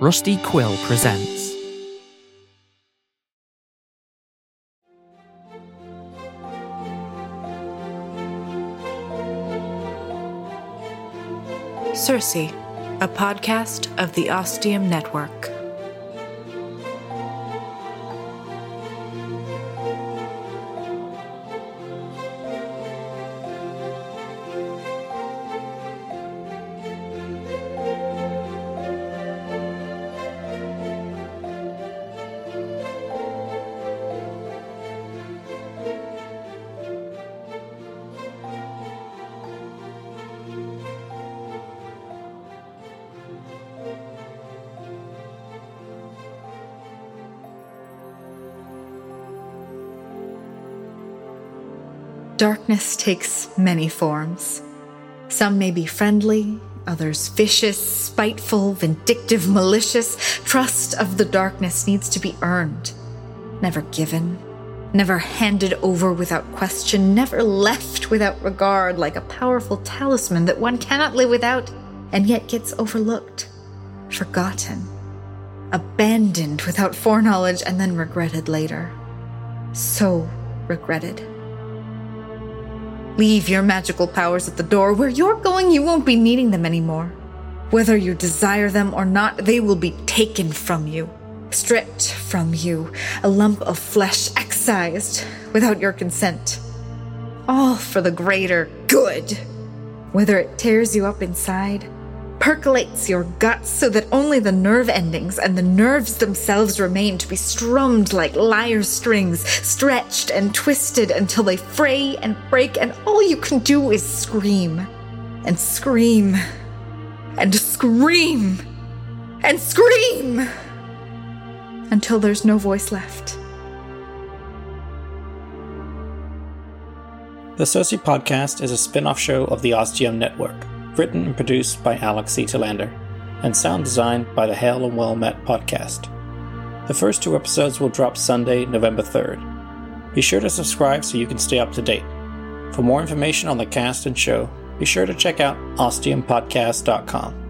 Rusty Quill presents. Circe, a podcast of the Ostium Network. Darkness takes many forms. Some may be friendly, others vicious, spiteful, vindictive, malicious. Trust of the darkness needs to be earned, never given, never handed over without question, never left without regard, like a powerful talisman that one cannot live without and yet gets overlooked, forgotten, abandoned without foreknowledge, and then regretted later. So regretted. Leave your magical powers at the door. Where you're going, you won't be needing them anymore. Whether you desire them or not, they will be taken from you, stripped from you, a lump of flesh excised without your consent. All for the greater good. Whether it tears you up inside, percolates your guts so that only the nerve endings and the nerves themselves remain to be strummed like lyre strings, stretched and twisted until they fray and break, and all you can do is scream and scream and scream and scream until there's no voice left. The Circe podcast is a spin off show of the Ostium Network written and produced by Alex C. Telander, and sound designed by the Hail and Well Met podcast. The first two episodes will drop Sunday, November 3rd. Be sure to subscribe so you can stay up to date. For more information on the cast and show, be sure to check out ostiumpodcast.com.